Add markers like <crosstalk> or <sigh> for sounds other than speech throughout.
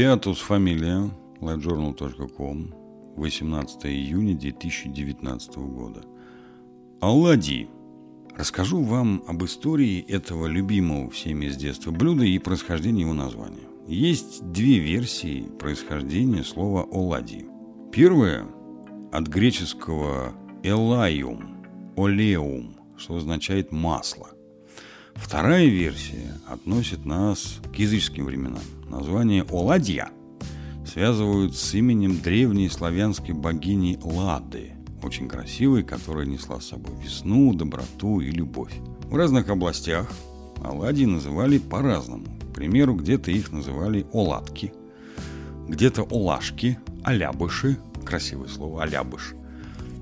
Beatus фамилия, livejournal.com, 18 июня 2019 года. Оладьи. Расскажу вам об истории этого любимого всеми с детства блюда и происхождении его названия. Есть две версии происхождения слова оладьи. Первая от греческого элайум, олеум, что означает масло. Вторая версия относит нас к языческим временам. Название Оладья связывают с именем древней славянской богини Лады, очень красивой, которая несла с собой весну, доброту и любовь. В разных областях оладьи называли по-разному. К примеру, где-то их называли оладки, где-то олашки, алябыши, красивое слово, алябыш.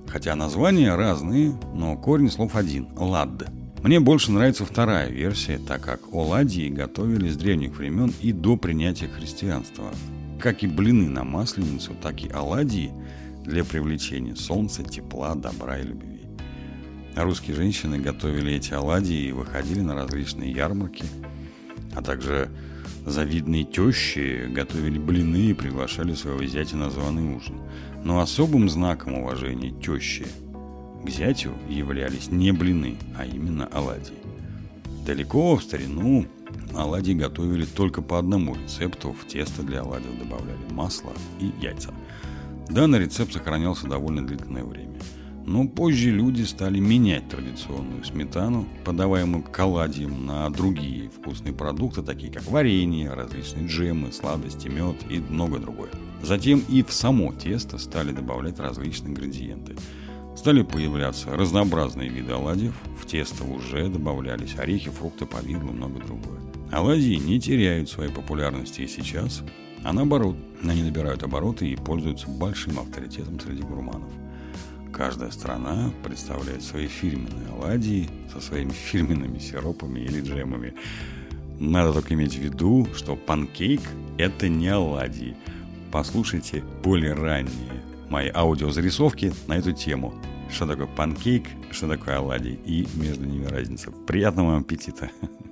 Хотя названия разные, но корень слов один – лад. Мне больше нравится вторая версия, так как оладьи готовили с древних времен и до принятия христианства. Как и блины на масленицу, так и оладьи для привлечения солнца, тепла, добра и любви. Русские женщины готовили эти оладьи и выходили на различные ярмарки, а также завидные тещи готовили блины и приглашали своего зятя на званый ужин. Но особым знаком уважения тещи к зятю являлись не блины, а именно оладьи. Далеко в старину оладьи готовили только по одному рецепту. В тесто для оладьев добавляли масло и яйца. Данный рецепт сохранялся довольно длительное время. Но позже люди стали менять традиционную сметану, подаваемую к оладьям, на другие вкусные продукты, такие как варенье, различные джемы, сладости, мед и многое другое. Затем и в само тесто стали добавлять различные ингредиенты. Стали появляться разнообразные виды оладьев, в тесто уже добавлялись орехи, фрукты, повидло много другое. Оладьи не теряют своей популярности и сейчас, а наоборот, они набирают обороты и пользуются большим авторитетом среди гурманов. Каждая страна представляет свои фирменные оладьи со своими фирменными сиропами или джемами. Надо только иметь в виду, что панкейк – это не оладьи. Послушайте более ранние мои аудиозарисовки на эту тему. Что такое панкейк, что такое оладьи и между ними разница. Приятного вам аппетита! <laughs>